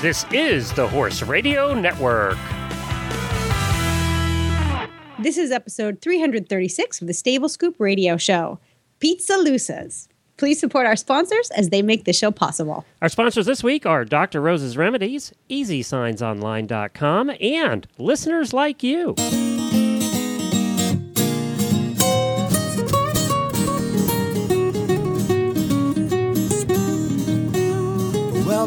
This is the Horse Radio Network. This is episode 336 of the Stable Scoop Radio Show. Pizzaloosas. Please support our sponsors as they make the show possible. Our sponsors this week are Dr. Rose's Remedies, EasySignsOnline.com, and listeners like you.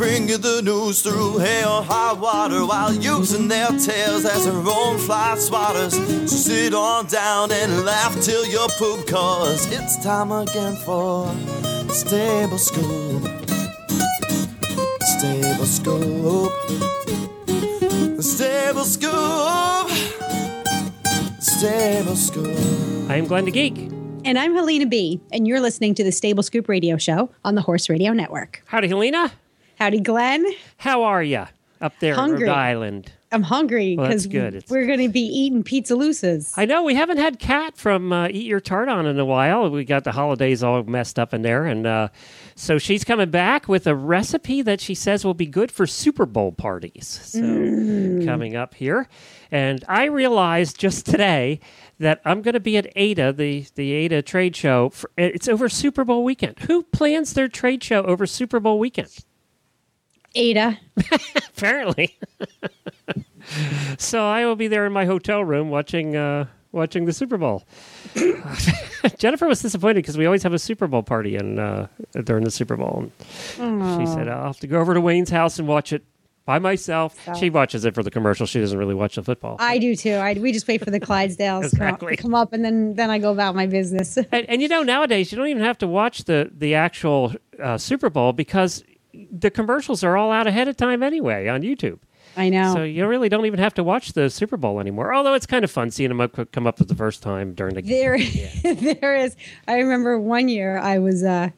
They bring you the news through hail high water while using their tails as their own fly swatters. So sit on down and laugh till you poop, cause it's time again for Stable Scoop. Stable Scoop. Stable Scoop. Stable Scoop. I am Glenn the Geek. And I'm Helena B., and you're listening to the Stable Scoop Radio Show on the Horse Radio Network. Howdy, Helena. Howdy, Glenn. How are you up there Hungry. in Rhode Island? I'm hungry because. It's- we're going to be eating pizzaloosas. I know we haven't had Kat from uh, Eat Your Tarte Out in a while. We got the holidays all messed up in there, and uh, so she's coming back with a recipe that she says will be good for Super Bowl parties. So coming up here, and I realized just today that I'm going to be at ADA, the the ADA trade show. For, it's over Super Bowl weekend. Who plans their trade show over Super Bowl weekend? Ada. Apparently. so I will be there in my hotel room watching uh, watching the Super Bowl. Jennifer was disappointed because we always have a Super Bowl party and uh, during the Super Bowl. And She said, "I'll have to go over to Wayne's house and watch it by myself." She watches it for the commercial. She doesn't really watch the football. I do too. I, we just wait for the Clydesdales to come up- Exactly. come up, and then, then I go about my business. and, and you know nowadays you don't even have to watch the the actual uh, Super Bowl because the commercials are all out ahead of time anyway on YouTube. I know. So you really don't even have to watch the Super Bowl anymore. Although it's kind of fun seeing them up, come up for the first time during the game. There, there is. I remember one year I was, uh,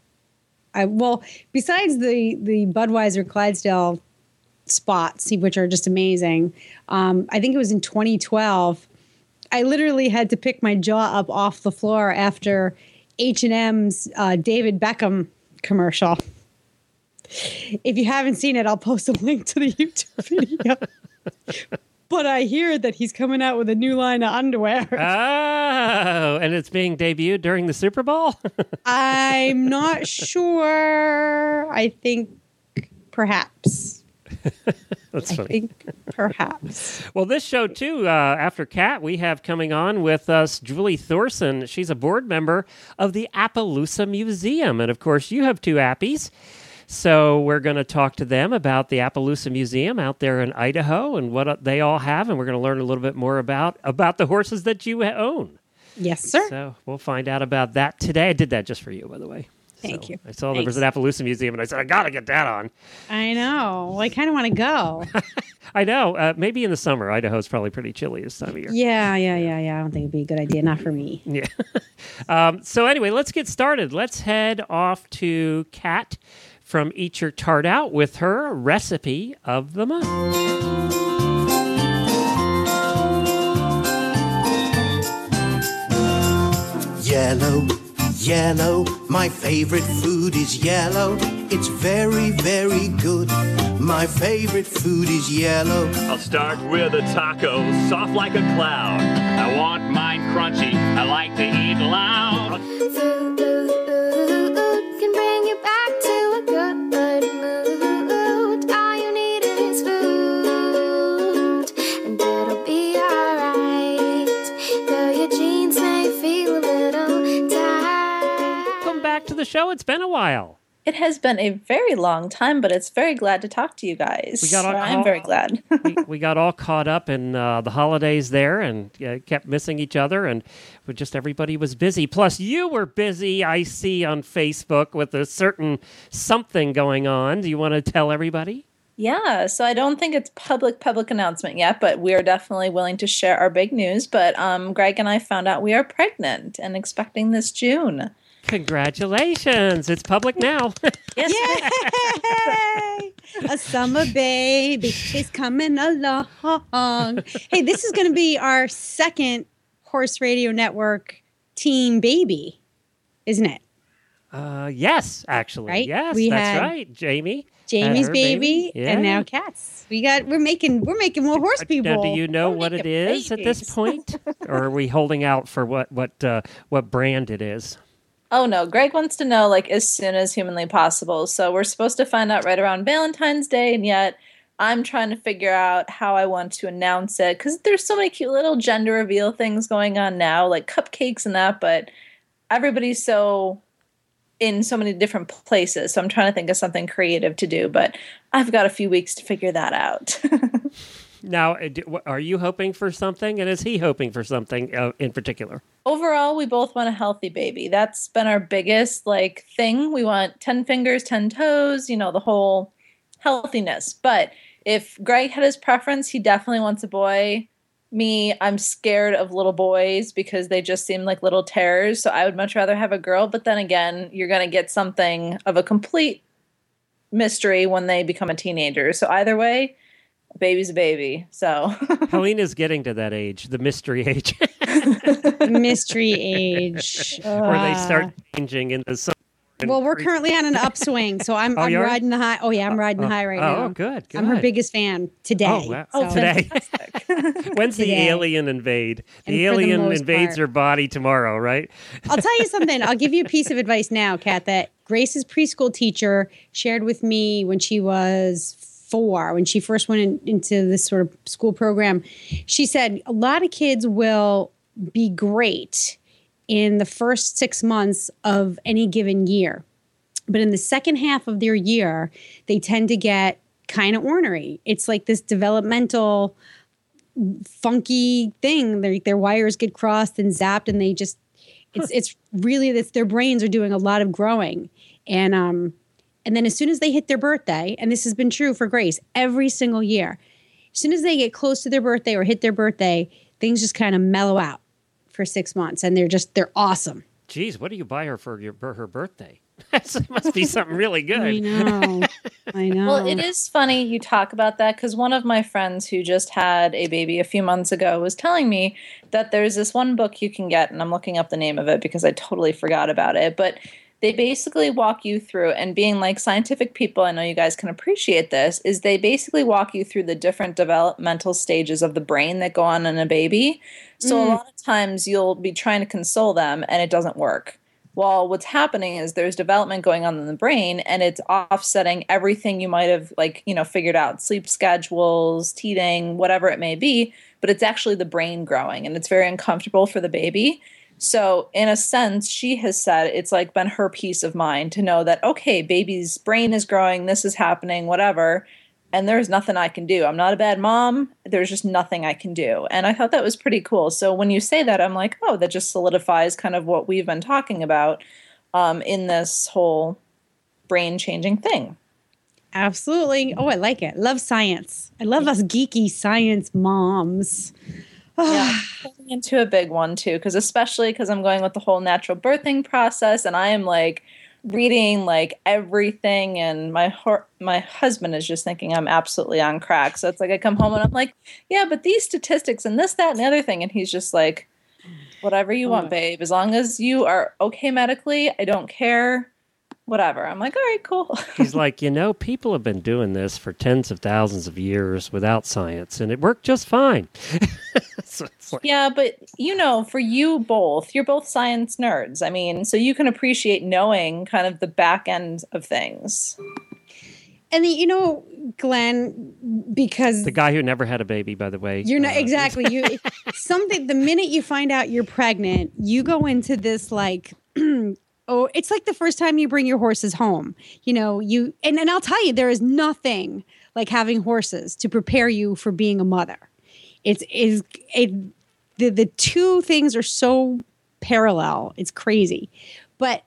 I well, besides the the Budweiser Clydesdale spots, which are just amazing. Um, I think it was in 2012. I literally had to pick my jaw up off the floor after H and M's uh, David Beckham commercial. If you haven't seen it, I'll post a link to the YouTube video. but I hear that he's coming out with a new line of underwear. Oh, and it's being debuted during the Super Bowl? I'm not sure. I think perhaps. That's I funny. think perhaps. Well, this show, too, uh, after Kat, we have coming on with us Juli Thorson. She's a board member of the Appaloosa Museum. And of course, you have two Appies. So we're going to talk to them about the Appaloosa Museum out there in Idaho and what they all have. And we're going to learn a little bit more about, about the horses that you own. Yes, sir. So we'll find out about that today. I did that just for you, by the way. Thank So you. I saw there was an Appaloosa Museum, and I said, I got to get that on. I know. Well, I kind of want to go. I know. Uh, maybe in the summer. Idaho's probably pretty chilly this time of year. yeah, yeah, yeah, yeah. I don't think it'd be a good idea. Not for me. Yeah. um, so anyway, let's get started. Let's head off to Kat from Eat Your Tarte Out with her recipe of the month. Yellow, yellow, my favorite food is yellow. It's very, very good. My favorite food is yellow. I'll start with a taco, soft like a cloud. I want mine crunchy. I like to eat loud. It's been a while. It has been a very long time, but it's very glad to talk to you guys. We got all- I'm very glad. we, we got all caught up in uh, the holidays there and uh, kept missing each other, and just everybody was busy. Plus, you were busy. I see on Facebook with a certain something going on. Do you want to tell everybody? yeah, so I don't think it's public public announcement yet, but we are definitely willing to share our big news. But um, Greg and I found out we are pregnant and expecting this June. Congratulations! It's public now. yes. Yay! A summer baby is coming along. Hey, this is going to be our second Horse Radio Network team baby, isn't it? uh, yes, actually, Right? yes, We that's had right. Jamie, Jamie's her baby, Yeah. and now Kat's. We got. We're making. We're making more horse people. Now, do you know We're what it is making is at this point, or are we holding out for what what uh, what brand it is? Oh no, Greg wants to know like as soon as humanly possible. So we're supposed to find out right around Valentine's Day, and yet I'm trying to figure out how I want to announce it because there's so many cute little gender reveal things going on now, like cupcakes and that. But everybody's so in so many different places, so I'm trying to think of something creative to do. But I've got a few weeks to figure that out. Now, uh, are you hoping for something, and is he hoping for something uh, in particular? overall we both want a healthy baby. That's been our biggest like thing. We want 10 fingers 10 toes you know the whole healthiness. But if greg had his preference he definitely wants a boy. Me i'm scared of little boys because they just seem like little terrors so i would much rather have a girl. But then again you're going to get something of a complete mystery when they become a teenager. So either way a baby's a baby so Helena's getting to that age, the mystery age, mystery age? where they Ah. start changing into some. Well, we're currently on an upswing, so I'm, Oh, I'm riding the high. Oh yeah, I'm riding the high right oh, now. Oh, good, good. I'm her biggest fan today. Oh, wow. So- today. When's the alien invade? The for the alien most invades part. her body tomorrow, right? I'll tell you something. I'll give you a piece of advice now, Kat, that Grace's preschool teacher shared with me when she was four, when she first went in, into this sort of school program. She said a lot of kids will be great in the first six months of any given year. But in the second half of their year, they tend to get kind of ornery. It's like this developmental funky thing. Their their wires get crossed and zapped, and they just it's it's really it's their brains are doing a lot of growing, and um and then as soon as they hit their birthday, and this has been true for Grace every single year, as soon as they get close to their birthday or hit their birthday, things just kind of mellow out for six months, and they're just they're awesome. Geez, what do you buy her for your for her birthday? it must be something really good. I know, I know. Well, it is funny you talk about that because one of my friends who just had a baby a few months ago was telling me that there's this one book you can get, and I'm looking up the name of it because I totally forgot about it. But they basically walk you through, and being like scientific people, I know you guys can appreciate this, is they basically walk you through the different developmental stages of the brain that go on in a baby. So a mm. lot of times you'll be trying to console them, and it doesn't work. Well what's happening is there's development going on in the brain and it's offsetting everything you might have like you know figured out sleep schedules teething whatever it may be but it's actually the brain growing and it's very uncomfortable for the baby so in a sense she has said it's like been her peace of mind to know that okay baby's brain is growing this is happening whatever and there's nothing I can do. I'm not a bad mom. There's just nothing I can do. And I thought that was pretty cool. So when you say that, I'm like, oh, that just solidifies kind of what we've been talking about um, in this whole brain changing thing. Absolutely. Oh, I like it. Love science. I love us geeky science moms. Yeah, into a big one too, because especially because I'm going with the whole natural birthing process, and I am like reading like everything, and my my husband is just thinking I'm absolutely on crack. So it's like I come home and I'm like, yeah, but these statistics and this, that, and the other thing, and he's just like, whatever you want, oh. babe, as long as you are okay medically, I don't care. Whatever. I'm like, all right, cool. He's like, you know, people have been doing this for tens of thousands of years without science, and it worked just fine. So it's like- Yeah, but you know, for you both, you're both science nerds. I mean, so you can appreciate knowing kind of the back end of things. And the, you know, Glenn, because the guy who never had a baby, by the way. You're not uh, exactly you. something. The minute you find out you're pregnant, you go into this like, oh, it's like the first time you bring your horses home. You know, you and and I'll tell you, there is nothing like having horses to prepare you for being a mother. It's is it the the two things are so parallel. It's crazy, but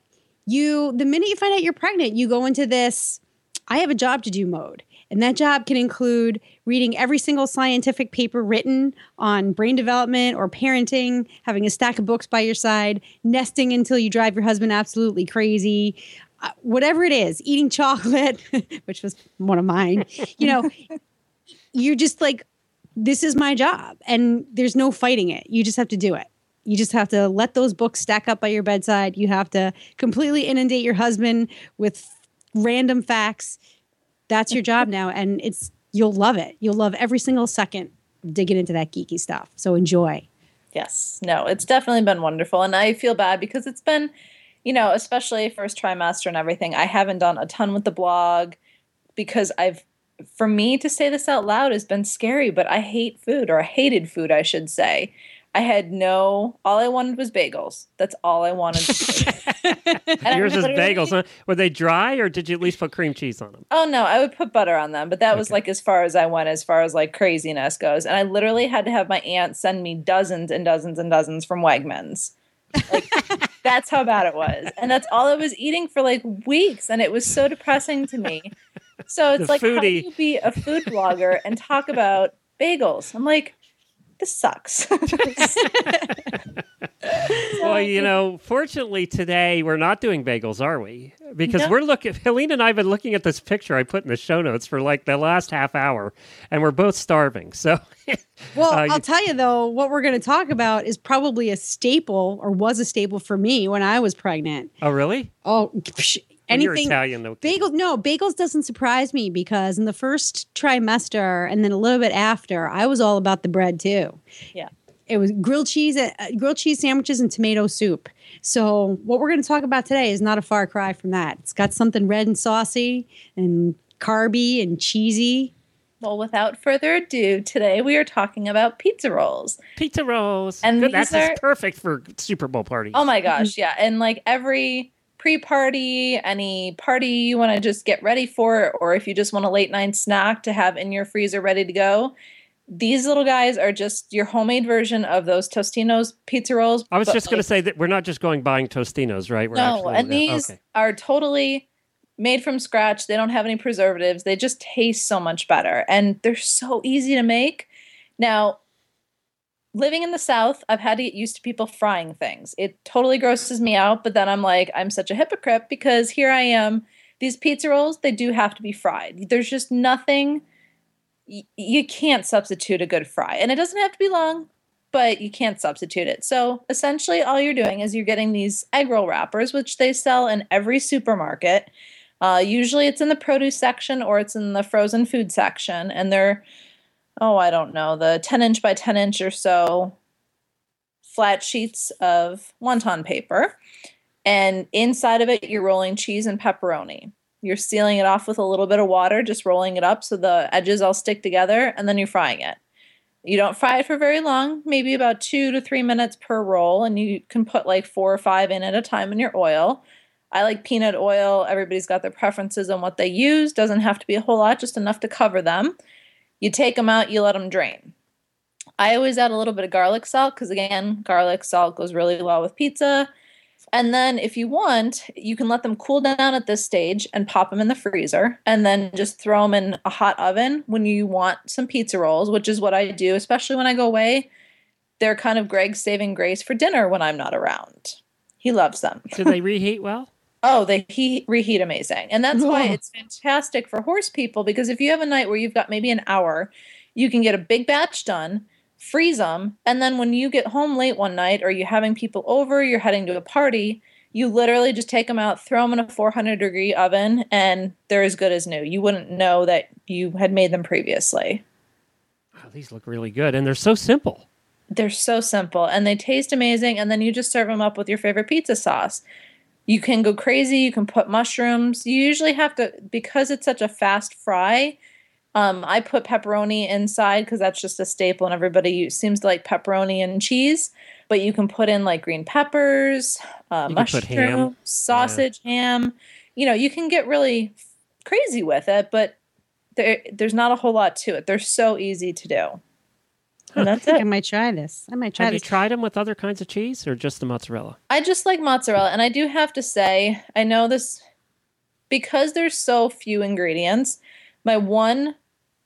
you the minute you find out you're pregnant, you go into this. I have a job to do mode. And that job can include reading every single scientific paper written on brain development or parenting, having a stack of books by your side, nesting until you drive your husband absolutely crazy, uh, whatever it is, eating chocolate, which was one of mine. You know, you're just like, this is my job. And there's no fighting it. You just have to do it. You just have to let those books stack up by your bedside. You have to completely inundate your husband with random facts. That's your job now. And it's, you'll love it. You'll love every single second digging into that geeky stuff. So enjoy. Yes, no, it's definitely been wonderful. And I feel bad because it's been, you know, especially first trimester and everything, I haven't done a ton with the blog because I've, for me to say this out loud has been scary, but I hate food or I hated food, I should say. I had no, all I wanted was bagels. That's all I wanted. Yours is bagels. Huh? Were they dry or did you at least put cream cheese on them? Oh no, I would put butter on them, but that was like as far as I went, as far as like craziness goes. And I literally had to have my aunt send me dozens and dozens and dozens from Wegmans. Like that's how bad it was, and that's all I was eating for like weeks, and it was so depressing to me. So it's The like, how do you be a food blogger and talk about bagels? I'm like, this sucks. Well, you know, fortunately today we're not doing bagels, are we? Because No. we're looking. Helene and I have been looking at this picture I put in the show notes for like the last half hour, and we're both starving. So, Well, Uh, I'll you- tell you though, what we're going to talk about is probably a staple or was a staple for me when I was pregnant. oh really? Oh, psh, Well, you're anything. Italian, though. Bagels, no, bagels doesn't surprise me because in the first trimester and then a little bit after, I was all about the bread too. Yeah. It was grilled cheese, uh, grilled cheese sandwiches and tomato soup. So what we're going to talk about today is not a far cry from that. It's got something red and saucy and carby and cheesy. well, without further ado, today we are talking about pizza rolls. Pizza rolls. And Good, these that's are- perfect for Super Bowl parties. Oh my gosh, yeah. And like every pre party, any party you want to just get ready for, or if you just want a late night snack to have in your freezer ready to go, these little guys are just your homemade version of those Totino's pizza rolls. I was just going to say that we're not just going buying Totino's, right? We're No, actually- and these okay. are totally made from scratch. They don't have any preservatives. They just taste so much better and they're so easy to make. Now, living in the South, I've had to get used to people frying things. It totally grosses me out, but then I'm like, I'm such a hypocrite because here I am. These pizza rolls, they do have to be fried. There's just nothing, y- you can't substitute a good fry. And it doesn't have to be long, but you can't substitute it. So essentially, all you're doing is you're getting these egg roll wrappers, which they sell in every supermarket. Uh, usually it's in the produce section or it's in the frozen food section. And they're, oh, I don't know, the 10 inch by 10 inch or so flat sheets of wonton paper. And inside of it, you're rolling cheese and pepperoni. You're sealing it off with a little bit of water, just rolling it up so the edges all stick together, and then you're frying it. You don't fry it for very long, maybe about two to three minutes per roll, and you can put like four or five in at a time in your oil. I like peanut oil. Everybody's got their preferences on what they use. Doesn't have to be a whole lot, just enough to cover them. You take them out, you let them drain. I always add a little bit of garlic salt because, again, garlic salt goes really well with pizza. And then, if you want, you can let them cool down at this stage and pop them in the freezer and then just throw them in a hot oven when you want some pizza rolls, which is what I do, especially when I go away. They're kind of Greg's saving grace for dinner when I'm not around. He loves them. Do they reheat well? Oh, they he, reheat amazing. And that's why it's fantastic for horse people because if you have a night where you've got maybe an hour, you can get a big batch done, freeze them, and then when you get home late one night or you're having people over, you're heading to a party, you literally just take them out, throw them in a 400 degree oven, and they're as good as new. You wouldn't know that you had made them previously. Oh, these look really good, and they're so simple. They're so simple and they taste amazing. And then you just serve them up with your favorite pizza sauce. You can go crazy. You can put mushrooms. You usually have to, because it's such a fast fry. Um, I put pepperoni inside because that's just a staple, and everybody seems to like pepperoni and cheese. But you can put in like green peppers, uh, put ham. mushroom, sausage, ham. You know, you can get really crazy with it, but there, there's not a whole lot to it. They're so easy to do. And that's I think I might try this. I might try Have you tried them with other kinds of cheese or just the mozzarella? I just like mozzarella, and I do have to say, I know this because there's so few ingredients. My one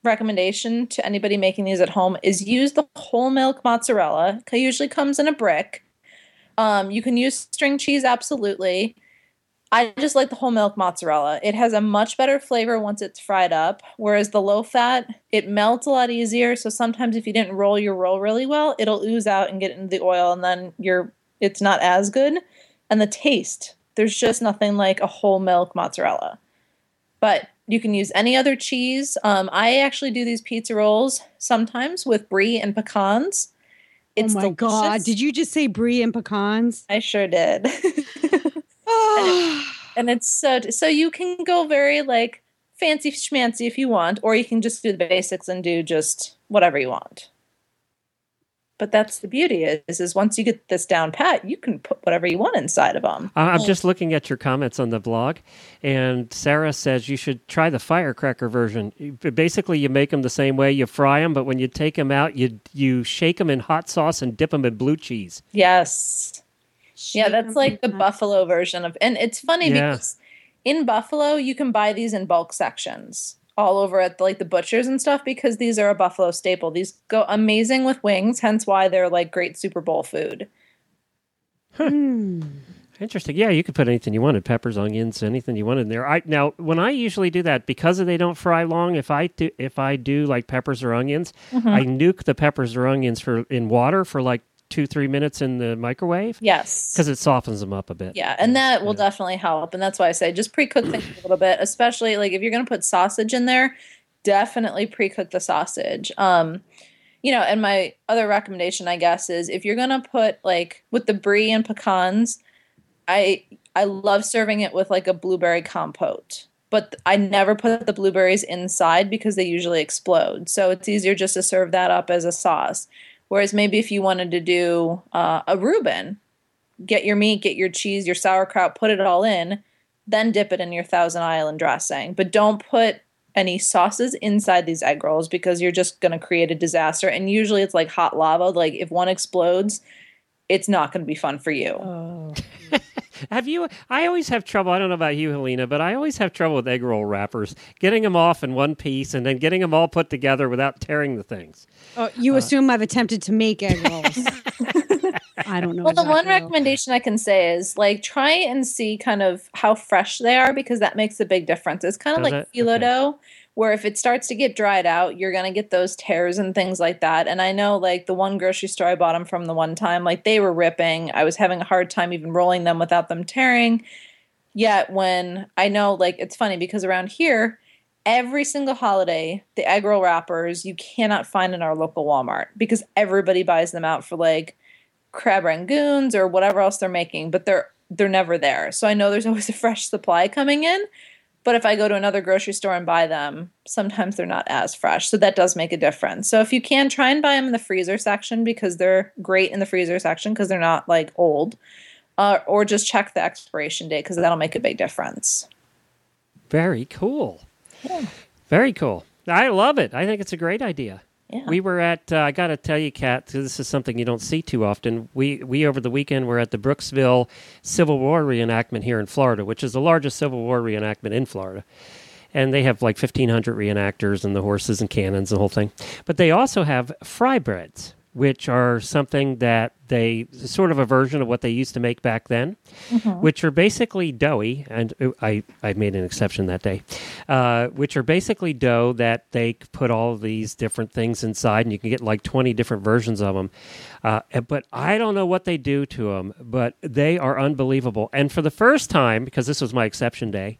recommendation to anybody making these at home is use the whole milk mozzarella. It usually comes in a brick. Um, you can use string cheese, absolutely. I just like the whole milk mozzarella. It has a much better flavor once it's fried up, whereas the low fat, it melts a lot easier. So sometimes if you didn't roll your roll really well, it'll ooze out and get into the oil, and then you're it's not as good. And the taste, there's just nothing like a whole milk mozzarella. But you can use any other cheese. Um, I actually do these pizza rolls sometimes with brie and pecans. It's oh my god! Did you just say brie and pecans? I sure did. and it's so so you can go very like fancy schmancy if you want, or you can just do the basics and do just whatever you want. But that's the beauty is is once you get this down pat, you can put whatever you want inside of them. I- I'm just looking at your comments on the blog, and Sarah says you should try the firecracker version. Basically, you make them the same way. You fry them, but when you take them out, you you shake them in hot sauce and dip them in blue cheese. Yes. Yeah, that's like the buffalo version of and it's funny Yeah. because in Buffalo you can buy these in bulk sections all over at like the butchers and stuff because these are a Buffalo staple. These go amazing with wings, hence why they're like great Super Bowl food. Hmm. Interesting. Yeah, you could put anything you wanted, peppers, onions, anything you wanted in there. I now when I usually do that because they don't fry long. If I do if I do like peppers or onions, I nuke the peppers or onions for in water for like two three minutes in the microwave Yes. because it softens them up a bit. Yeah, and that will definitely help. And that's why I say just pre-cook things a little bit, especially like if you're going to put sausage in there, definitely pre-cook the sausage. Um, you know, and my other recommendation, I guess, is if you're going to put like with the brie and pecans, I I love serving it with like a blueberry compote. But I never put the blueberries inside because they usually explode. So it's easier just to serve that up as a sauce. Whereas maybe if you wanted to do uh, a Reuben, get your meat, get your cheese, your sauerkraut, put it all in, then dip it in your Thousand Island dressing. But don't put any sauces inside these egg rolls because you're just going to create a disaster. And usually it's like hot lava. Like if one explodes, it's not going to be fun for you. Have you? I always have trouble. I don't know about you, Helena, but I always have trouble with egg roll wrappers. Getting them off in one piece and then getting them all put together without tearing the things. Oh, you uh, assume I've attempted to make egg rolls. I don't know. Well, the one exactly. recommendation I can say is like try and see kind of how fresh they are because that makes a big difference. It's kind of Does like it? phyllo Okay. dough, where if it starts to get dried out, you're gonna get those tears and things like that. And I know like the one grocery store I bought them from the one time, like they were ripping. I was having a hard time even rolling them without them tearing. Yet when I know like it's funny because around here, every single holiday, the egg roll wrappers you cannot find in our local Walmart because everybody buys them out for like crab rangoons or whatever else they're making, but they're they're never there. So I know there's always a fresh supply coming in. But if I go to another grocery store and buy them, sometimes they're not as fresh. So that does make a difference. So if you can try and buy them in the freezer section because they're great in the freezer section because they're not like old, uh, or just check the expiration date because that'll make a big difference. Very cool. Very cool. I love it. I think it's a great idea. Yeah. We were at. Uh, I got to tell you, Kat. This is something you don't see too often. We we over the weekend were at the Brooksville Civil War reenactment here in Florida, which is the largest Civil War reenactment in Florida. And they have like fifteen hundred reenactors and the horses and cannons and the whole thing. But they also have fry breads, which are something that they sort of a version of what they used to make back then, which are basically doughy. And I I made an exception that day, uh, which are basically dough that they put all these different things inside, and you can get like twenty different versions of them. Uh, but I don't know what they do to them, but they are unbelievable. And for the first time, because this was my exception day.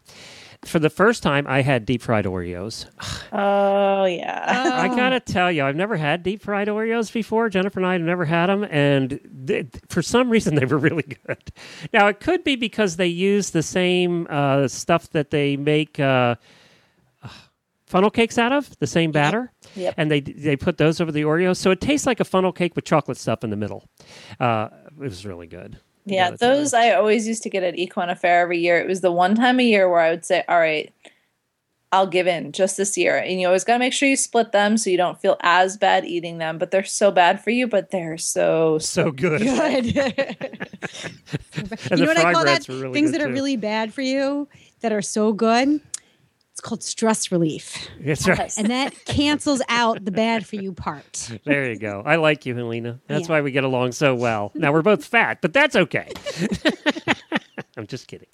For the first time, I had deep fried Oreos. Oh yeah. I gotta tell you, I've never had deep fried Oreos before. Jennifer and I have never had them, and th- for some reason they were really good. Now it could be because they use the same uh, stuff that they make uh, funnel cakes out of, the same batter, Yep. and they they put those over the Oreos, so it tastes like a funnel cake with chocolate stuff in the middle. Uh, it was really good. Yeah, Gotta tell those I always used to get at Equine Affaire every year. It was the one time a year where I would say, "All right, I'll give in just this year." And you always got to make sure you split them so you don't feel as bad eating them. But they're so bad for you, but they're so so good. Good. You know what I call that? really Things good, that are really bad for you that are so good. It's It's called stress relief. That's right. And that cancels out the bad for you part. There you go. I like you, Helena. That's Yeah. why we get along so well. Now we're both fat, but that's okay. I'm just kidding.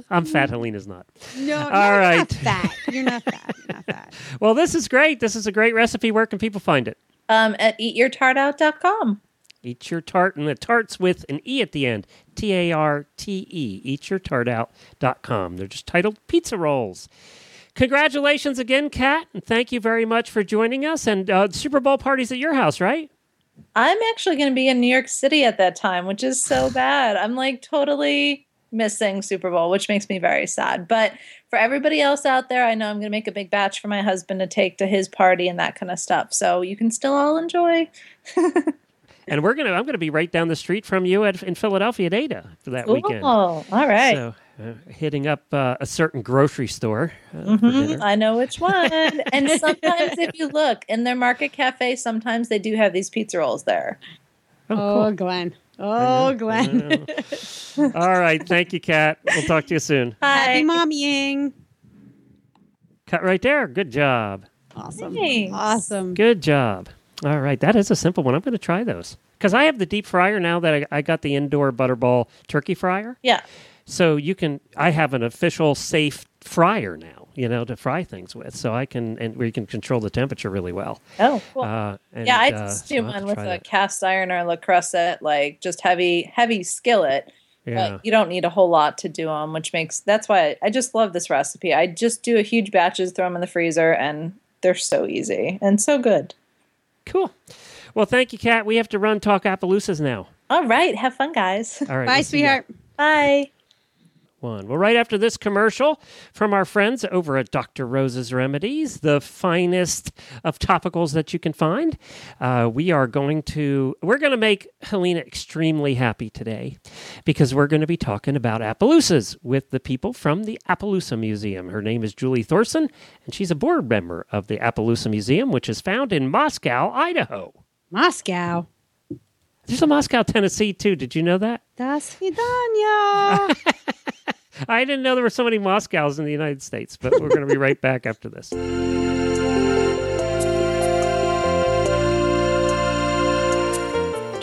I'm fat. Helena's not. No, All you're not fat. You're not fat. You're not fat. Well, this is great. This is a great recipe. Where can people find it? Um, at eatyourtartout.com. Eat your tart, and the tart's with an E at the end. T A R T E. Eatyourtartout.com. They're just titled pizza rolls. Congratulations again, Kat, and thank you very much for joining us. And uh, Super Bowl parties at your house, right? I'm actually going to be in New York City at that time, which is so bad. I'm like totally missing Super Bowl, which makes me very sad. But for everybody else out there, I know I'm going to make a big batch for my husband to take to his party and that kind of stuff. So you can still all enjoy. And we're gonna. I'm gonna be right down the street from you at, in Philadelphia at Ada for that weekend. Oh, all right. So, uh, hitting up uh, a certain grocery store uh, for Mhm. I know which one. and sometimes, if you look in their market cafe, sometimes they do have these pizza rolls there. Oh, Oh. Glenn. Oh, know, Glenn. All right. Thank you, Kat. We'll talk to you soon. Hi. Happy Hi. mommying. Cut right there. Good job. Awesome. Thanks. Awesome. Good job. All right. That is a simple one. I'm going to try those because I have the deep fryer now that I, I got the indoor Butterball turkey fryer. Yeah. So you can, I have an official safe fryer now, you know, to fry things with. So I can, and where you can control the temperature really well. Oh, cool. Uh, and, yeah, I uh, just so do one with a that. cast iron or Le Creuset, like just heavy, heavy skillet. Yeah. But you don't need a whole lot to do them, which makes that's why I, I just love this recipe. I just do a huge batches, throw them in the freezer, and they're so easy and so good. Cool. Well, thank you, Kat. We have to run talk Appaloosas now. All right, have fun, guys. All right. Bye, we'll sweetheart. Bye. One. Well, right after this commercial from our friends over at Dr. Rose's Remedies, the finest of topicals that you can find, uh, we are going to we're going to make Helena extremely happy today because we're going to be talking about Appaloosas with the people from the Appaloosa Museum. Her name is Juli Thorson, and she's a board member of the Appaloosa Museum, which is found in Moscow, Idaho. Moscow. There's a Moscow, Tennessee, too. Did you know that? Das vidanya. I didn't know there were so many Moscows in the United States, but we're going to be right back after this.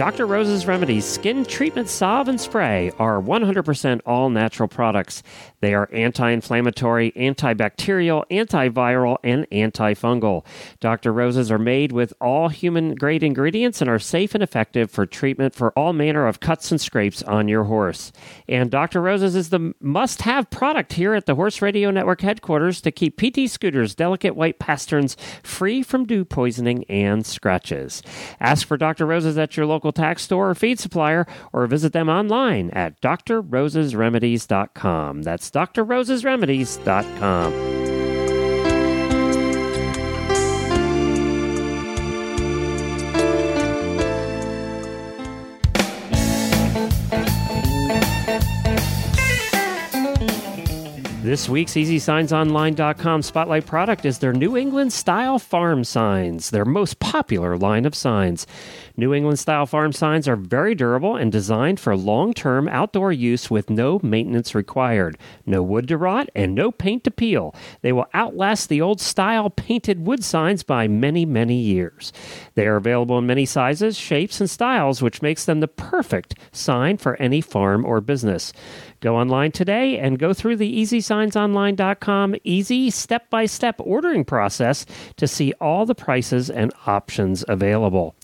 Dr. Rose's Remedies Skin Treatment Salve and Spray are 100% all natural products. They are anti inflammatory, antibacterial, antiviral, and antifungal. Dr. Rose's are made with all human grade ingredients and are safe and effective for treatment for all manner of cuts and scrapes on your horse. And Dr. Rose's is the must have product here at the Horse Radio Network headquarters to keep PT Scooter's delicate white pasterns free from dew poisoning and scratches. Ask for Dr. Rose's at your local tax store or feed supplier or visit them online at drrosesremedies.com. That's drrosesremedies.com. This week's EasySignsOnline.com spotlight product is their New England style farm signs, their most popular line of signs. New England style farm signs are very durable and designed for long term outdoor use with no maintenance required, no wood to rot, and no paint to peel. They will outlast the old style painted wood signs by many, many years. They are available in many sizes, shapes, and styles, which makes them the perfect sign for any farm or business. Go online today and go through the easysignsonline.com easy step by step ordering process to see all the prices and options available.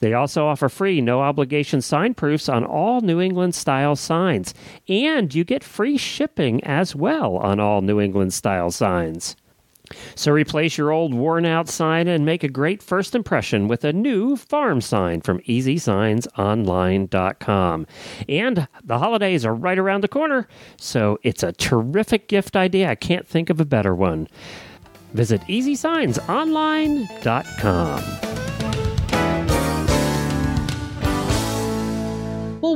They also offer free, no obligation sign proofs on all New England style signs, and you get free shipping as well on all New England style signs. So replace your old worn out sign and make a great first impression with a new farm sign from easysignsonline.com. And the holidays are right around the corner, so it's a terrific gift idea. I can't think of a better one. Visit easysignsonline.com.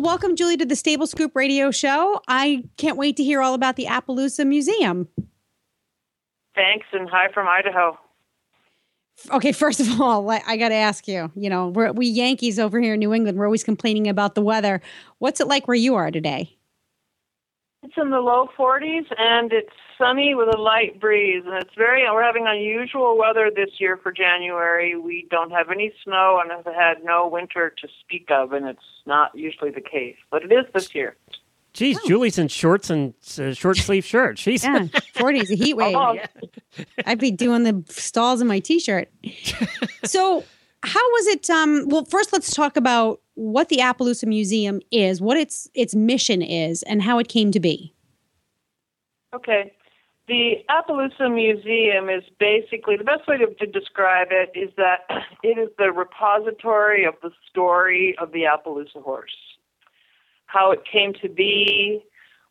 Well, welcome, Juli, to the Stable Scoop Radio Show. I can't wait to hear all about the Appaloosa Museum. Thanks and hi from Idaho. Okay, first of all, like, I got to ask you. You know, we're, we Yankees over here in New England, we're always complaining about the weather. What's it like where you are today? It's in the low 40s and it's sunny with a light breeze. And it's very, we're having unusual weather this year for January. We don't have any snow and have had no winter to speak of, and it's not usually the case. But it is this year. Geez, Juli's in shorts and uh, short sleeve shirt. She's Yeah, 40s, a heat wave. Oh, I'd be doing the stalls in my t-shirt. so, how was it? Um, well, first, let's talk about what the Appaloosa Museum is, what its its mission is, and how it came to be. Okay. The Appaloosa Museum is basically the best way to, to describe it is that it is the repository of the story of the Appaloosa horse, how it came to be,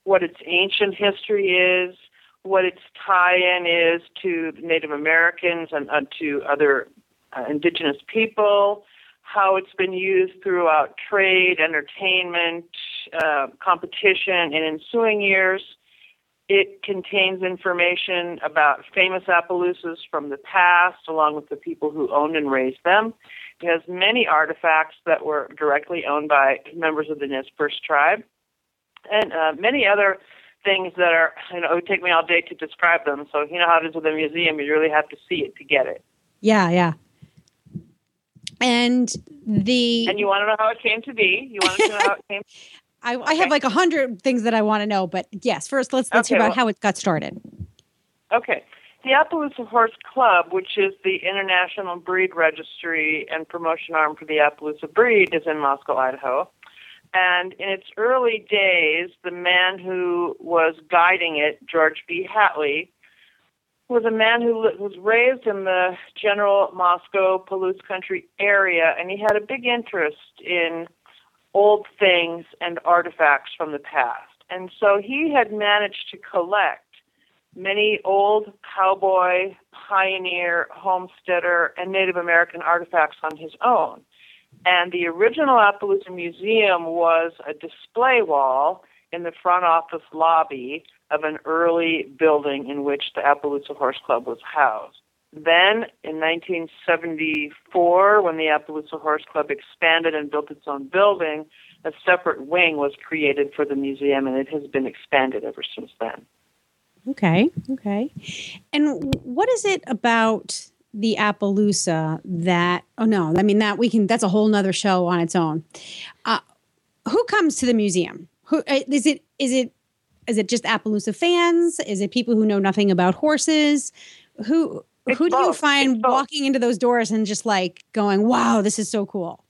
what its ancient history is, what its tie-in is to Native Americans and to other uh, indigenous people, how it's been used throughout trade, entertainment, uh, competition in ensuing years. It contains information about famous Appaloosas from the past, along with the people who owned and raised them. It has many artifacts that were directly owned by members of the Nez Perce tribe, and uh, many other things that are, you know, it would take me all day to describe them. So, you know how it is with a museum, you really have to see it to get it. Yeah, yeah. And the And you want to know how it came to be. You want to know how it came I, I have like a hundred things that I want to know, but yes, first let's let's hear about well- how it got started. Okay. The Appaloosa Horse Club, which is the international breed registry and promotion arm for the Appaloosa breed, is in Moscow, Idaho. And in its early days, the man who was guiding it, George B. Hatley, was a man who was raised in the general Moscow, Palouse country area, and he had a big interest in old things and artifacts from the past. And so he had managed to collect many old cowboy, pioneer, homesteader, and Native American artifacts on his own. And the original Appaloosa Museum was a display wall in the front office lobby of an early building in which the Appaloosa Horse Club was housed. Then, in 1974, when the Appaloosa Horse Club expanded and built its own building, a separate wing was created for the museum, and it has been expanded ever since then. Okay, okay. And what is it about the Appaloosa that? Oh no, I mean that we can. That's a whole nother show on its own. Uh, who comes to the museum? Who uh, is it? Is it? Is it just Appaloosa fans? Is it people who know nothing about horses? Who It's who do you find It's both. walking into those doors and just like going, "Wow, this is so cool"?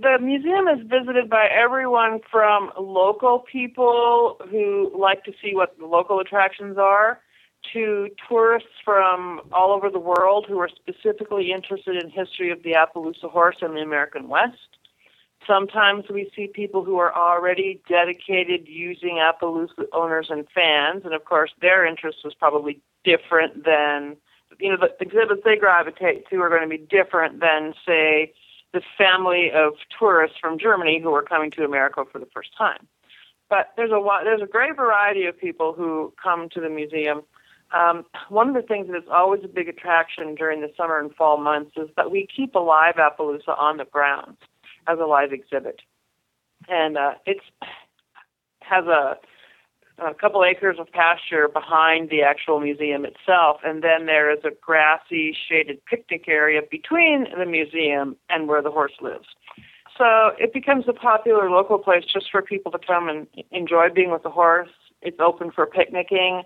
the museum is visited by everyone from local people who like to see what the local attractions are to tourists from all over the world who are specifically interested in history of the Appaloosa horse and the American West. Sometimes we see people who are already dedicated using Appaloosa owners and fans, and of course their interest was probably different than you know the exhibits they gravitate to are going to be different than say the family of tourists from Germany who are coming to America for the first time. But there's a wa- there's a great variety of people who come to the museum. Um, one of the things that's always a big attraction during the summer and fall months is that we keep alive Appaloosa on the grounds as a live exhibit, and uh, it's has a a couple acres of pasture behind the actual museum itself, and then there is a grassy, shaded picnic area between the museum and where the horse lives. So it becomes a popular local place just for people to come and enjoy being with the horse. It's open for picnicking.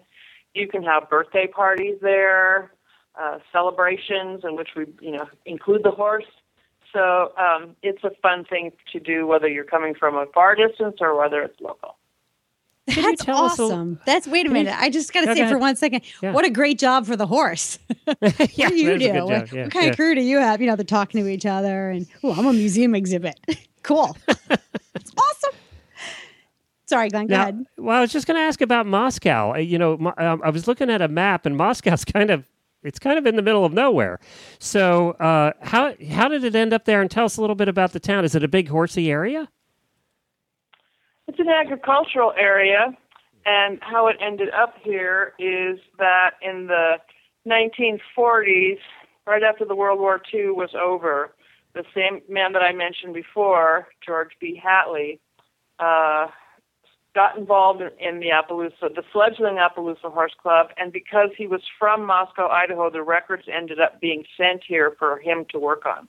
You can have birthday parties there, uh, celebrations in which we, you know, include the horse. So um, it's a fun thing to do, whether you're coming from a far distance or whether it's local. Can That's tell us a- awesome. That's wait a minute. I just got to No, say go for one second, Yeah. what a great job for the horse. yeah, what do you do? a What. Yeah, what kind yeah. of crew do you have? You know, they're talking to each other, and oh, I'm a museum exhibit. cool. It's awesome. Sorry, Glenn. Go Now, ahead. well, I was just going to ask about Moscow. Uh, You know, um, I was looking at a map, and Moscow's kind of it's kind of in the middle of nowhere. So, uh, how how did it end up there? And tell us a little bit about the town. Is it a big horsey area? It's an agricultural area, and how it ended up here is that in the 1940s, right after the World War II was over, the same man that I mentioned before, George B. Hatley, uh, got involved in, in the Appaloosa, the fledgling Appaloosa Horse Club, and because he was from Moscow, Idaho, the records ended up being sent here for him to work on.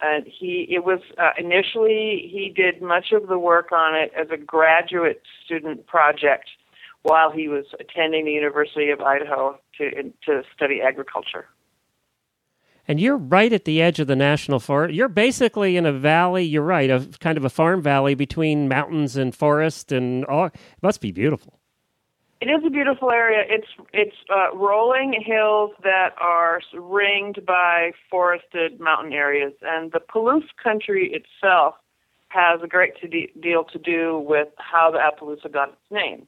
And he, it was uh, initially he did much of the work on it as a graduate student project while he was attending the University of Idaho to to study agriculture. And you're right at the edge of the national forest. You're basically in a valley. You're right, a kind of a farm valley between mountains and forest, and all. It must be beautiful. It is a beautiful area. It's it's uh, rolling hills that are ringed by forested mountain areas, and the Palouse country itself has a great to de- deal to do with how the Appaloosa got its name.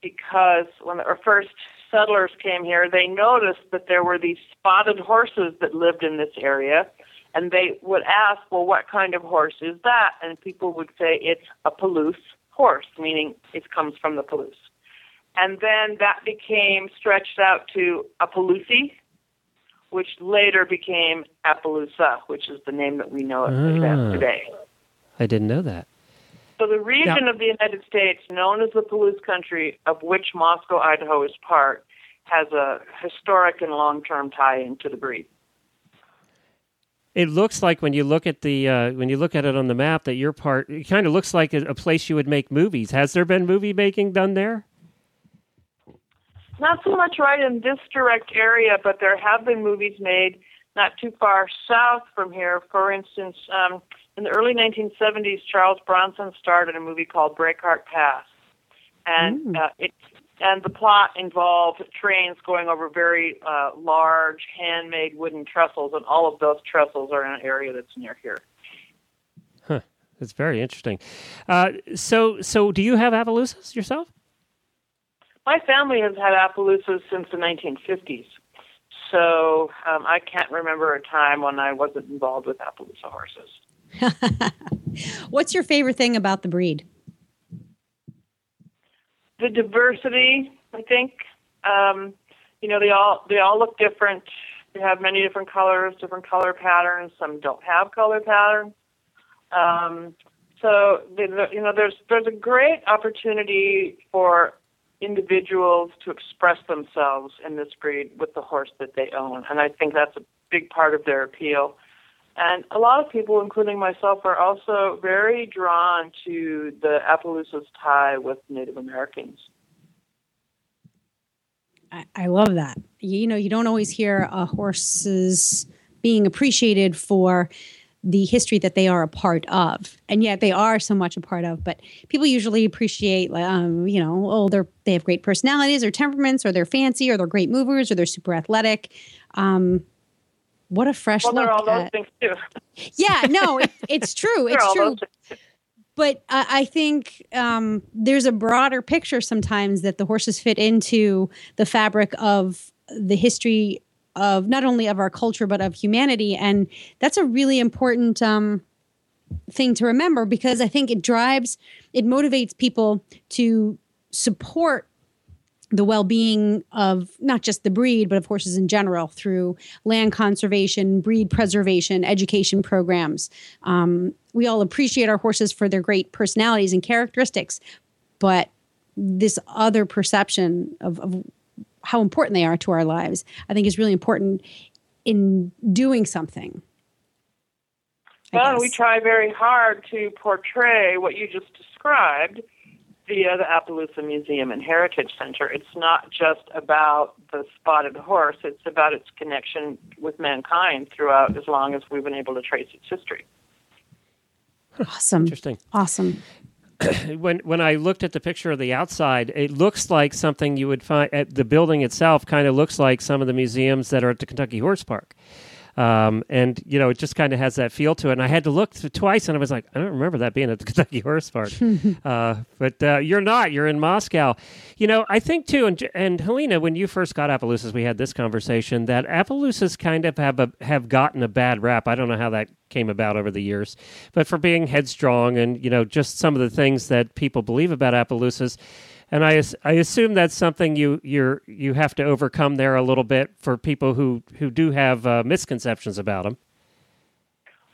Because when the first settlers came here, they noticed that there were these spotted horses that lived in this area, and they would ask, "Well, what kind of horse is that?" And people would say, "It's a Palouse horse," meaning it comes from the Palouse and then that became stretched out to Appaloosie, which later became Appaloosa, which is the name that we know it Ah. today. I didn't know that. So the region of the United States known as the Palouse country, of which Moscow, Idaho is part, has a historic and long-term tie-in to the breed. It looks like when you look at the uh, when you look at it on the map that your part it kind of looks like a, a place you would make movies. Has there been movie making done there? Not so much right in this direct area, but there have been movies made not too far south from here. For instance, um, in the early 1970s, Charles Bronson starred in a movie called Breakheart Pass, and uh, it and the plot involved trains going over very uh, large handmade wooden trestles, and all of those trestles are in an area that's near here. It's very interesting. Uh, so so do you have Appaloosas yourself? My family has had Appaloosas since the 1950s, so um, I can't remember a time when I wasn't involved with Appaloosa horses. What's your favorite thing about the breed? the diversity. I think um, you know they all they all look different. They have many different colors, different color patterns. Some don't have color patterns. Um, so you know there's there's a great opportunity for individuals to express themselves in this breed with the horse that they own, and I think that's a big part of their appeal. And a lot of people, including myself, are also very drawn to the Appaloosa's tie with Native Americans. I, I love that. You know, you don't always hear uh, horses being appreciated for the history that they are a part of, and yet they are so much a part of. But people usually appreciate, um, you know, oh, they're they have great personalities or temperaments, or they're fancy, or they're great movers, or they're super athletic. Um, what a fresh Well, look! all those at- things too. yeah, no, it, it's true. It's true. but I, I think um, there's a broader picture sometimes that the horses fit into the fabric of the history of not only of our culture but of humanity, and that's a really important um, thing to remember because I think it drives, it motivates people to support the well-being of not just the breed but of horses in general through land conservation breed preservation education programs. Um, we all appreciate our horses for their great personalities and characteristics but this other perception of, of how important they are to our lives i think is really important in doing something Well, we try very hard to portray what you just described via the Appaloosa Museum and Heritage Center. It's not just about the spotted horse, it's about its connection with mankind throughout as long as we've been able to trace its history. awesome Interesting. awesome when when I looked at the picture of the outside, it looks like something you would find at the building itself. Kind of looks like some of the museums that are at the Kentucky Horse Park, um, and you know it just kind of has that feel to it. And I had to look twice, and I was like, I don't remember that being at the Kentucky Horse Park. uh, but uh, you're not. You're in Moscow. You know, I think too. And and Helena, when you first got Appaloosas, we had this conversation that Appaloosas kind of have a, have gotten a bad rap. I don't know how that came about over the years, but for being headstrong and you know just some of the things that people believe about Appaloosas. And I, I assume that's something you you're you have to overcome there a little bit for people who who do have uh, misconceptions about them.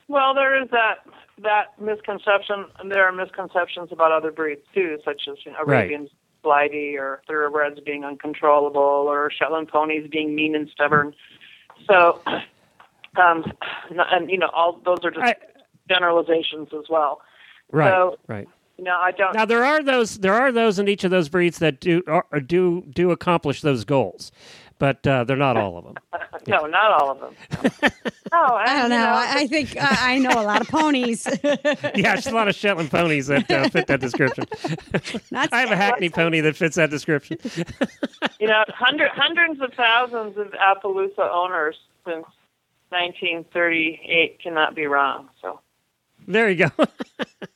Well, there is that that misconception, and there are misconceptions about other breeds too, such as you know, Right. Arabians flighty or thoroughbreds being uncontrollable or Shetland ponies being mean and stubborn. So, um, and you know, all those are just I- generalizations as well. Right. So- right. You know, I don't. Now there are those there are those in each of those breeds that do are, do do accomplish those goals, but uh, they're not all of them. no, not all of them. no, I don't know. I, I think uh, I know a lot of ponies. Yeah, there's a lot of Shetland ponies that uh, fit that description. Not I have a Hackney pony that fits that description. you know, hundred, hundreds of thousands of Appaloosa owners since 1938 cannot be wrong. So. There you go.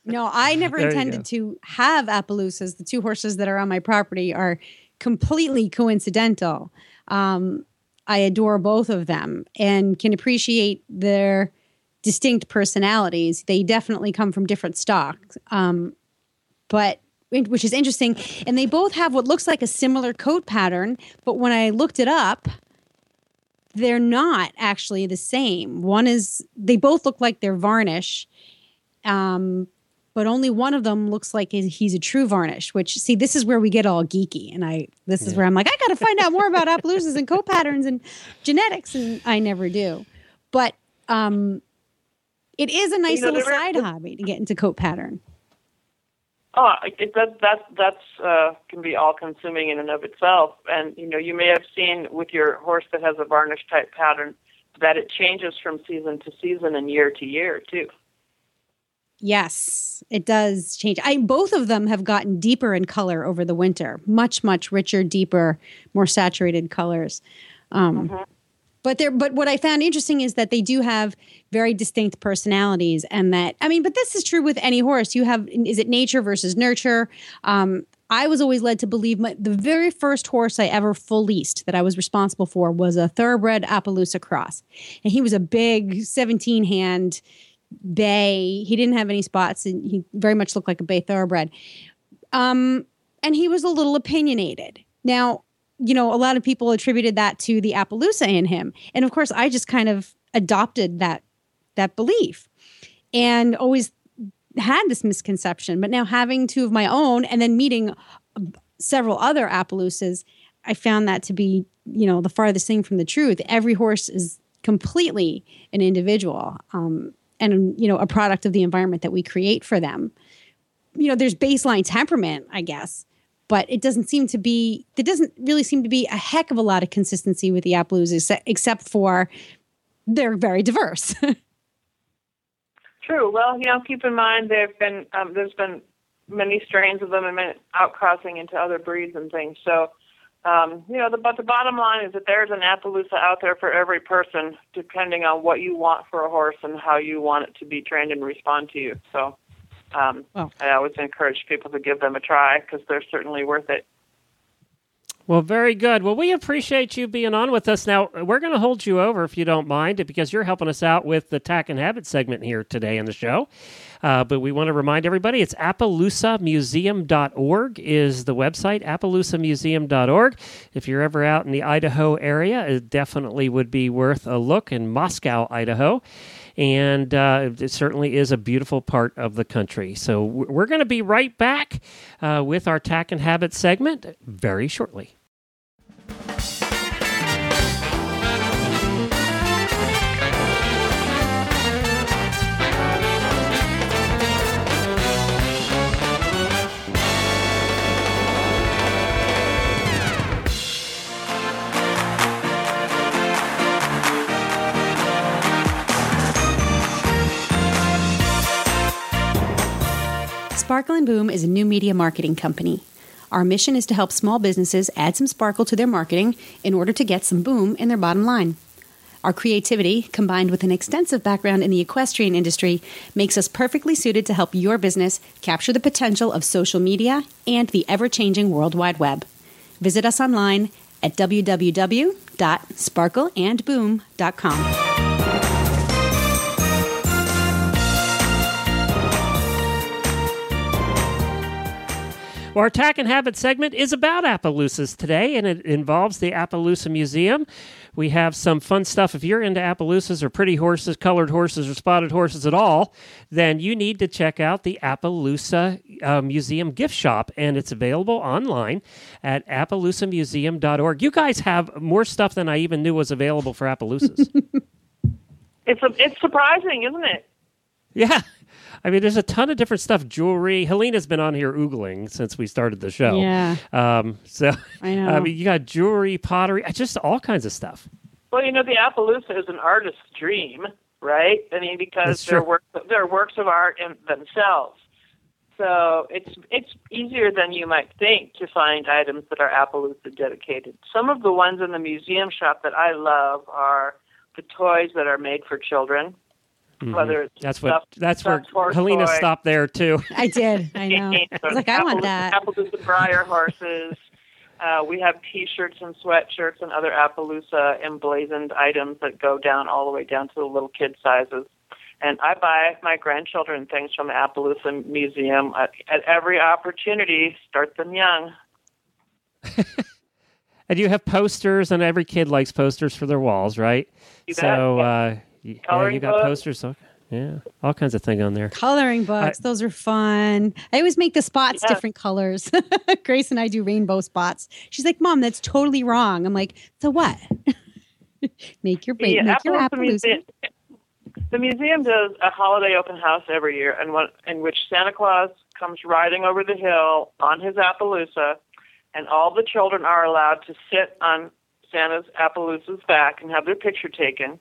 No, I never There intended to have Appaloosas. The two horses that are on my property are completely coincidental. Um, I adore both of them and can appreciate their distinct personalities. They definitely come from different stocks, um, but which is interesting. And they both have what looks like a similar coat pattern, but when I looked it up, they're not actually the same. One is they both look like they're varnish, um, but only one of them looks like he's he's a true varnish. Which see, this is where we get all geeky, and I this is where I'm like, I got to find out more about Appaloosas and coat patterns and genetics, and I never do. But um, it is a nice know, little there- side hobby to get into coat pattern. Oh, it, that that that's uh, can be all consuming in and of itself. And you know, you may have seen with your horse that has a varnish type pattern that it changes from season to season and year to year too. Yes, it does change. I both of them have gotten deeper in color over the winter, much much richer, deeper, more saturated colors. Um, But they're but what I found interesting is that they do have very distinct personalities, and that I mean, but this is true with any horse. You have is it nature versus nurture? Um, I was always led to believe my, the very first horse I ever full leased that I was responsible for was a thoroughbred Appaloosa cross, and he was a big seventeen hand bay. He didn't have any spots, and he very much looked like a bay thoroughbred. Um, and he was a little opinionated. Now, you know, a lot of people attributed that to the Appaloosa in him, and of course, I just kind of adopted that that belief, and always had this misconception. But now having two of my own, and then meeting several other Appaloosas, I found that to be, you know, the farthest thing from the truth. Every horse is completely an individual. Um, and you know a product of the environment that we create for them you know there's baseline temperament i guess but it doesn't seem to be there doesn't really seem to be a heck of a lot of consistency with the Appaloosas except, for they're very diverse True. Well, you know, keep in mind there've been um, there's been many strains of them and outcrossing into other breeds and things. So, um, you know, the, but the bottom line is that there's an Appaloosa out there for every person, depending on what you want for a horse and how you want it to be trained and respond to you. So, um, Well. I always encourage people to give them a try because they're certainly worth it. Well, very good. Well, we appreciate you being on with us. Now, we're going to hold you over if you don't mind, because you're helping us out with the Tack and Habit segment here today in the show. Uh, but we want to remind everybody it's AppaloosaMuseum.org is the website, AppaloosaMuseum.org. If you're ever out in the Idaho area, it definitely would be worth a look in Moscow, Idaho. And uh, it certainly is a beautiful part of the country. So we're going to be right back uh, with our Tack and Habit segment very shortly. Sparkle and Boom is a new media marketing company. Our mission is to help small businesses add some sparkle to their marketing in order to get some boom in their bottom line. Our creativity, combined with an extensive background in the equestrian industry, makes us perfectly suited to help your business capture the potential of social media and the ever changing World Wide Web. Visit us online at www.sparkleandboom.com. Well, our Tack and Habit segment is about Appaloosas today, and it involves the Appaloosa Museum, We have some fun stuff. If you're into Appaloosas or pretty horses, colored horses, or spotted horses at all, then you need to check out the Appaloosa uh, Museum gift shop, and it's available online at appaloosamuseum.org. You guys have more stuff than I even knew was available for Appaloosas. It's a, it's surprising, isn't it? yeah. I mean, there's a ton of different stuff. Jewelry. Helena's been on here oogling since we started the show. Yeah. Um, so I know. I mean, you got jewelry, pottery, just all kinds of stuff. Well, you know, the Appaloosa is an artist's dream, right? I mean, because they're true. works they're works of art in themselves. So it's it's easier than you might think to find items that are Appaloosa dedicated. Some of the ones in the museum shop that I love are the toys that are made for children. Whether it's Mm-hmm. That's what. That's where Helena toy, stopped there too. I did. I know. I was like, I want that. Appaloosa Breyer horses. Uh, we have T-shirts and sweatshirts and other Appaloosa emblazoned items that go down all the way down to the little kid sizes. And I buy my grandchildren things from the Appaloosa Museum at, at every opportunity. Start them young. And you have posters, and every kid likes posters for their walls, right? You bet, so, yeah. uh, y- yeah, you got books. posters. So, yeah, all kinds of thing on there. Coloring books. those are fun. I always make the spots Yeah. different colors. Grace and I do rainbow spots. She's like, Mom, that's totally wrong. I'm like, so what? make your The make your Appaloosa Appaloosa. Museum, the museum does a holiday open house every year, and one, in which Santa Claus comes riding over the hill on his Appaloosa, and all the children are allowed to sit on Santa's Appaloosa's back and have their picture taken.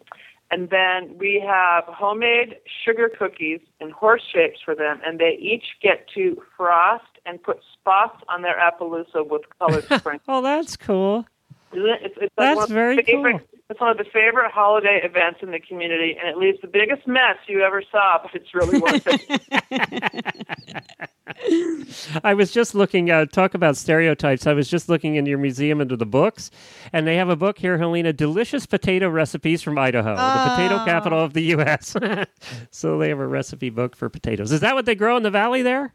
And then we have homemade sugar cookies in horse shapes for them, and they each get to frost and put spots on their Appaloosa with colored sprinkles. Oh, that's cool. Isn't it? It's, it's That's one of the very favorite, cool. It's one of the favorite holiday events in the community, and it leaves the biggest mess you ever saw, but it's really worth it. I was just looking. Uh, talk about stereotypes. I was just looking in your museum into the books, and they have a book here, Helena, delicious potato recipes from Idaho, the potato capital of the U.S. so they have a recipe book for potatoes. Is that what they grow in the valley there?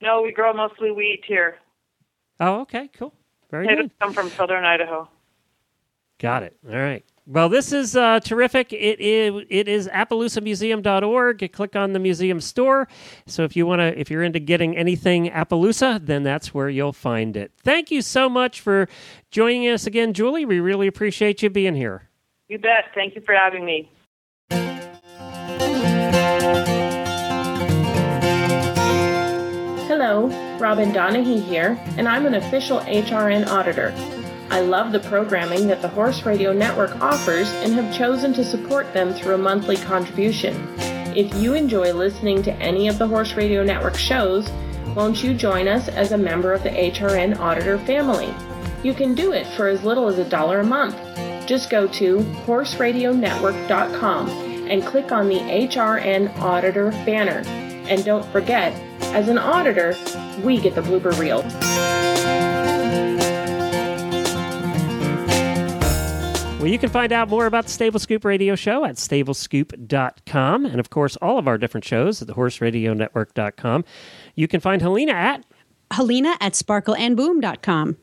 no, we grow mostly wheat here. Oh, okay, cool, very Potatoes good. come from southern Idaho. Got it. All right. Well, this is uh, terrific. It is it is AppaloosaMuseum.org. You click on the museum store. So if you want to, if you're into getting anything Appaloosa, then that's where you'll find it. Thank you so much for joining us again, Juli. We really appreciate you being here. You bet. Thank you for having me. Robin Donahue here, and I'm an official HRN auditor. I love the programming that the Horse Radio Network offers and have chosen to support them through a monthly contribution. If you enjoy listening to any of the Horse Radio Network shows, won't you join us as a member of the HRN Auditor family? You can do it for as little as a dollar a month. Just go to horseradionetwork.com and click on the HRN Auditor banner. And don't forget, as an auditor, we get the blooper reel. Well, you can find out more about the Stable Scoop Radio Show at stablescoop.com. And of course, all of our different shows at the horseradionetwork.com. You can find Helena at Helena at sparkleandboom.com.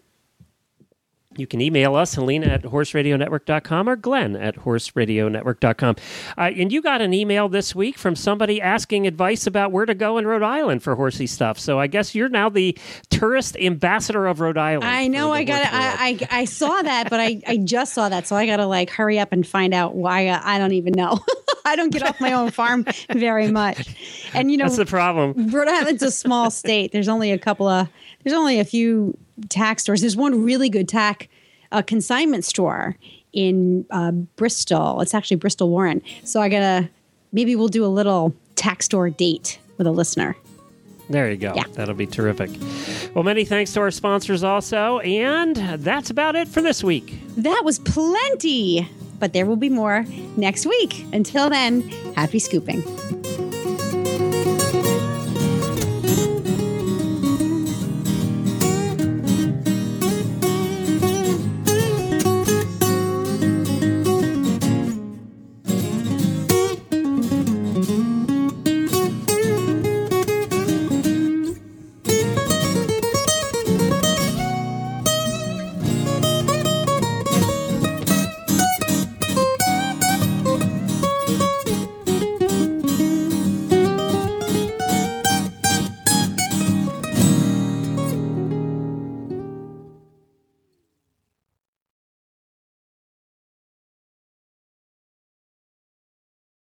You can email us, Helena at horseradionetwork.com or Glenn at horseradionetwork.com. Uh, and you got an email this week from somebody asking advice about where to go in Rhode Island for horsey stuff. So I guess you're now the tourist ambassador of Rhode Island. I know. I got. I, I I saw that, but I I just saw that, so I got to like hurry up and find out why. uh, I, I don't even know. I don't get off my own farm very much, and you know, That's the problem. Rhode Island's a small state. There's only a couple of. There's only a few tack stores. There's one really good tack uh, consignment store in uh, Bristol. It's actually Bristol Warren. So I gotta. Maybe we'll do a little tack store date with a listener. There you go. Yeah. That'll be terrific. Well, many thanks to our sponsors also. And that's about it for this week. That was plenty, but there will be more next week. Until then, happy scooping.